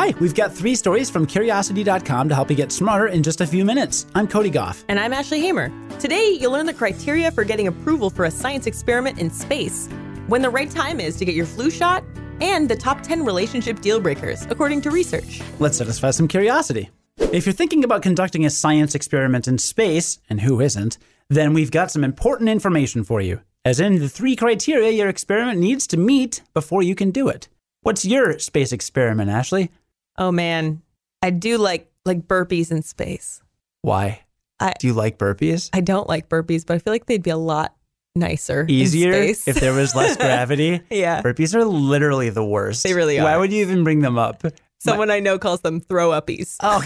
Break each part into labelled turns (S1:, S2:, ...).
S1: Hi, we've got three stories from curiosity.com to help you get smarter in just a few minutes. I'm Cody Gough.
S2: And I'm Ashley Hamer. Today, you'll learn the criteria for getting approval for a science experiment in space, when the right time is to get your flu shot, and the top 10 relationship deal breakers, according to research.
S1: Let's satisfy some curiosity. If you're thinking about conducting a science experiment in space, and who isn't, then we've got some important information for you, as in the three criteria your experiment needs to meet before you can do it. What's your space experiment, Ashley?
S2: Oh man, I do like like burpees in space.
S1: Why?
S2: I-
S1: do you like burpees?
S2: I don't like burpees, but I feel like they'd be a lot nicer. in
S1: Easier
S2: space.
S1: if there was less gravity.
S2: yeah.
S1: Burpees are literally the worst.
S2: They really are.
S1: Why would you even bring them up?
S2: Someone I know calls them throw uppies.
S1: Oh,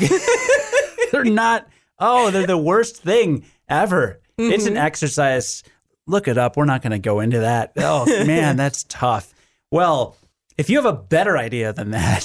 S1: they're not. Oh, they're the worst thing ever. It's
S2: Mm-hmm.
S1: an exercise. Look it up. We're not going to go into that. Oh, man, that's tough. Well, if you have a better idea than that,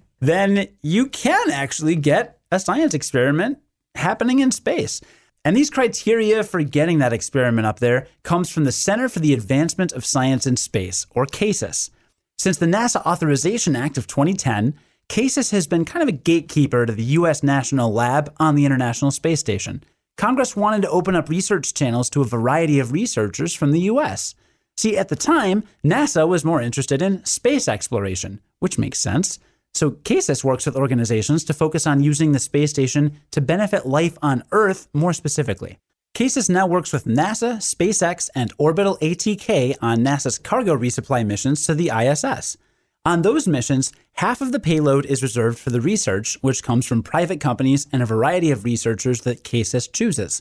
S1: then you can actually get a science experiment happening in space. And these criteria for getting that experiment up there comes from the Center for the Advancement of Science in Space, or CASIS. Since the NASA Authorization Act of 2010, CASIS has been kind of a gatekeeper to the U.S. National Lab on the International Space Station. Congress wanted to open up research channels to a variety of researchers from the U.S. See, at the time, NASA was more interested in space exploration, which makes sense. So, CASIS works with organizations to focus on using the space station to benefit life on Earth more specifically. CASIS now works with NASA, SpaceX, and Orbital ATK on NASA's cargo resupply missions to the ISS. On those missions, half of the payload is reserved for the research, which comes from private companies and a variety of researchers that CASIS chooses.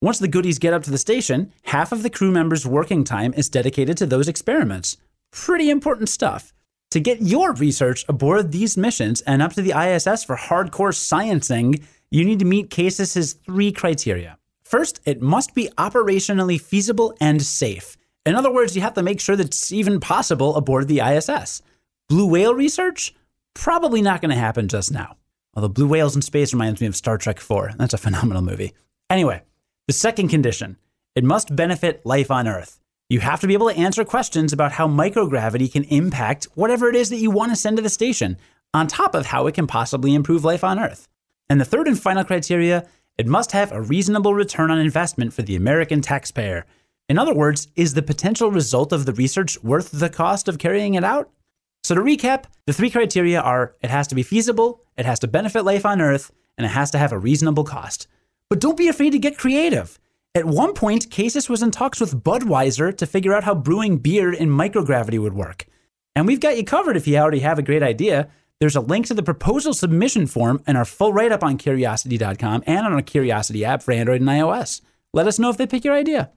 S1: Once the goodies get up to the station, half of the crew members' working time is dedicated to those experiments. Pretty important stuff. To get your research aboard these missions and up to the ISS for hardcore sciencing, you need to meet CASIS's three criteria. First, it must be operationally feasible and safe. In other words, you have to make sure that it's even possible aboard the ISS. Blue whale research? Probably not going to happen just now. Although Blue Whales in Space reminds me of Star Trek 4. That's a phenomenal movie. Anyway, the second condition it must benefit life on Earth. You have to be able to answer questions about how microgravity can impact whatever it is that you want to send to the station, on top of how it can possibly improve life on Earth. And the third and final criteria it must have a reasonable return on investment for the American taxpayer. In other words, is the potential result of the research worth the cost of carrying it out? So, to recap, the three criteria are it has to be feasible, it has to benefit life on Earth, and it has to have a reasonable cost. But don't be afraid to get creative. At one point, Casis was in talks with Budweiser to figure out how brewing beer in microgravity would work. And we've got you covered if you already have a great idea. There's a link to the proposal submission form and our full write up on curiosity.com and on our Curiosity app for Android and iOS. Let us know if they pick your idea.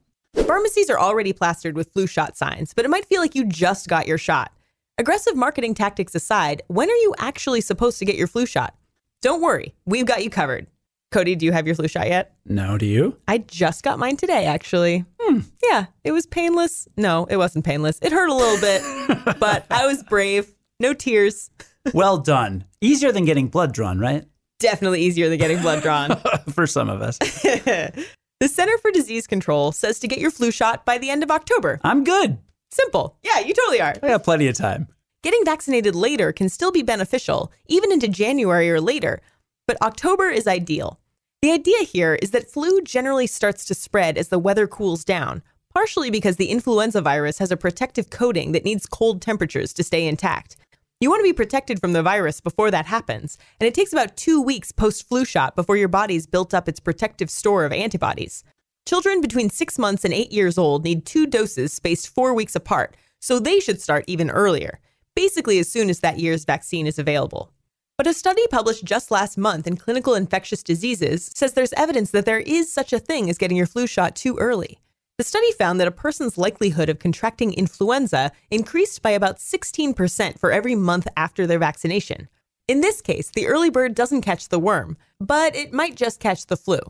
S2: Pharmacies are already plastered with flu shot signs, but it might feel like you just got your shot. Aggressive marketing tactics aside, when are you actually supposed to get your flu shot? Don't worry, we've got you covered. Cody, do you have your flu shot yet?
S1: No, do you?
S2: I just got mine today, actually. Hmm. Yeah, it was painless. No, it wasn't painless. It hurt a little bit, but I was brave. No tears.
S1: well done. Easier than getting blood drawn, right?
S2: Definitely easier than getting blood drawn.
S1: for some of us.
S2: the Center for Disease Control says to get your flu shot by the end of October.
S1: I'm good.
S2: Simple. Yeah, you totally are.
S1: I got plenty of time.
S2: Getting vaccinated later can still be beneficial, even into January or later, but October is ideal. The idea here is that flu generally starts to spread as the weather cools down, partially because the influenza virus has a protective coating that needs cold temperatures to stay intact. You want to be protected from the virus before that happens, and it takes about two weeks post flu shot before your body's built up its protective store of antibodies. Children between six months and eight years old need two doses spaced four weeks apart, so they should start even earlier, basically as soon as that year's vaccine is available. But a study published just last month in Clinical Infectious Diseases says there's evidence that there is such a thing as getting your flu shot too early. The study found that a person's likelihood of contracting influenza increased by about 16% for every month after their vaccination. In this case, the early bird doesn't catch the worm, but it might just catch the flu.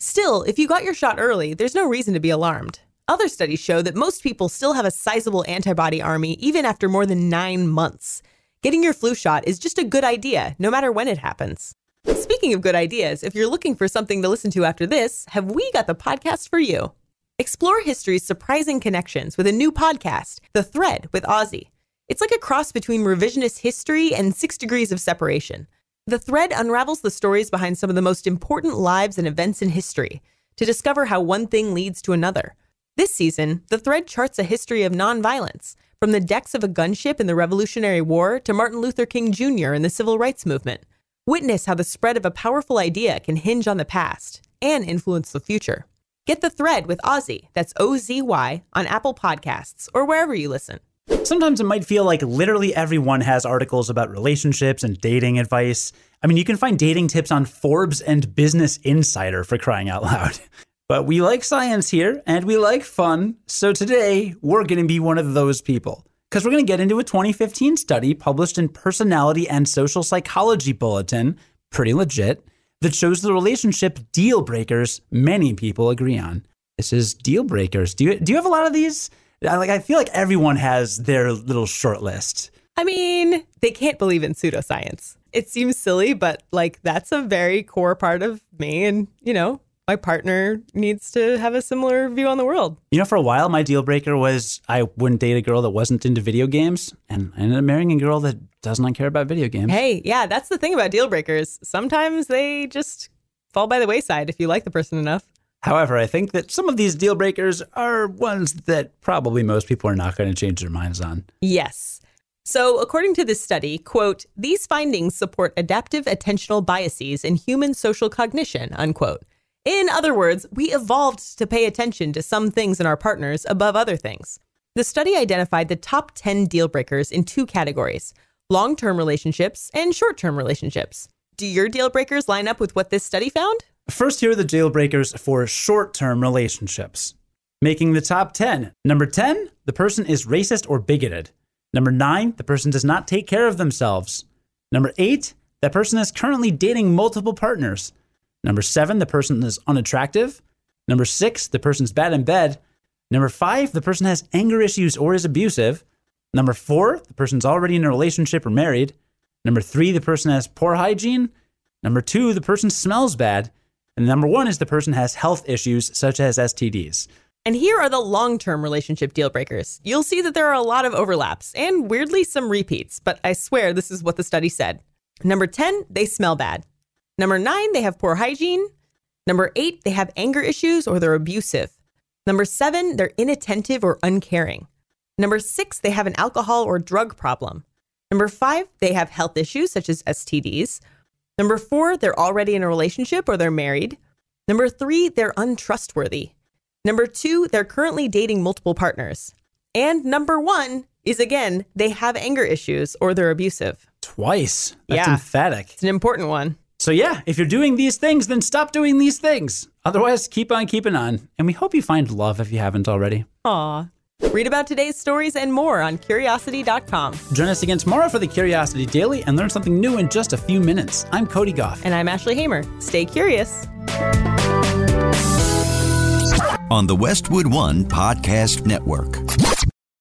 S2: Still, if you got your shot early, there's no reason to be alarmed. Other studies show that most people still have a sizable antibody army even after more than nine months. Getting your flu shot is just a good idea, no matter when it happens. Speaking of good ideas, if you're looking for something to listen to after this, have we got the podcast for you? Explore history's surprising connections with a new podcast, The Thread with Ozy. It's like a cross between revisionist history and six degrees of separation. The thread unravels the stories behind some of the most important lives and events in history to discover how one thing leads to another. This season, the thread charts a history of nonviolence, from the decks of a gunship in the Revolutionary War to Martin Luther King Jr. in the Civil Rights Movement. Witness how the spread of a powerful idea can hinge on the past and influence the future. Get the thread with Ozy, that's O Z Y, on Apple Podcasts or wherever you listen.
S1: Sometimes it might feel like literally everyone has articles about relationships and dating advice. I mean, you can find dating tips on Forbes and Business Insider for crying out loud. But we like science here and we like fun, so today we're going to be one of those people. Because we're going to get into a 2015 study published in Personality and Social Psychology Bulletin, pretty legit, that shows the relationship deal breakers many people agree on. This is deal breakers. Do you, do you have a lot of these? Like, I feel like everyone has their little short list.
S2: I mean, they can't believe in pseudoscience. It seems silly, but like that's a very core part of me. And, you know, my partner needs to have a similar view on the world.
S1: You know, for a while, my deal breaker was I wouldn't date a girl that wasn't into video games. And I ended up marrying a girl that does not care about video games.
S2: Hey, yeah, that's the thing about deal breakers. Sometimes they just fall by the wayside if you like the person enough.
S1: However, I think that some of these deal breakers are ones that probably most people are not going to change their minds on.
S2: Yes. So, according to this study, quote, these findings support adaptive attentional biases in human social cognition, unquote. In other words, we evolved to pay attention to some things in our partners above other things. The study identified the top 10 deal breakers in two categories long term relationships and short term relationships. Do your deal breakers line up with what this study found?
S1: First, here are the deal breakers for short term relationships. Making the top 10. Number 10, the person is racist or bigoted. Number 9, the person does not take care of themselves. Number 8, that person is currently dating multiple partners. Number 7, the person is unattractive. Number 6, the person's bad in bed. Number 5, the person has anger issues or is abusive. Number 4, the person's already in a relationship or married. Number 3, the person has poor hygiene. Number 2, the person smells bad. And number one is the person has health issues such as STDs.
S2: And here are the long term relationship deal breakers. You'll see that there are a lot of overlaps and weirdly some repeats, but I swear this is what the study said. Number 10, they smell bad. Number nine, they have poor hygiene. Number eight, they have anger issues or they're abusive. Number seven, they're inattentive or uncaring. Number six, they have an alcohol or drug problem. Number five, they have health issues such as STDs. Number four, they're already in a relationship or they're married. Number three, they're untrustworthy. Number two, they're currently dating multiple partners. And number one is again, they have anger issues or they're abusive.
S1: Twice. That's
S2: Yeah.
S1: emphatic.
S2: It's an important one.
S1: So, yeah, if you're doing these things, then stop doing these things. Otherwise, keep on keeping on. And we hope you find love if you haven't already.
S2: Aw. Read about today's stories and more on curiosity.com.
S1: Join us again tomorrow for the Curiosity Daily and learn something new in just a few minutes. I'm Cody Gough.
S2: And I'm Ashley Hamer. Stay curious.
S3: on the Westwood One Podcast Network.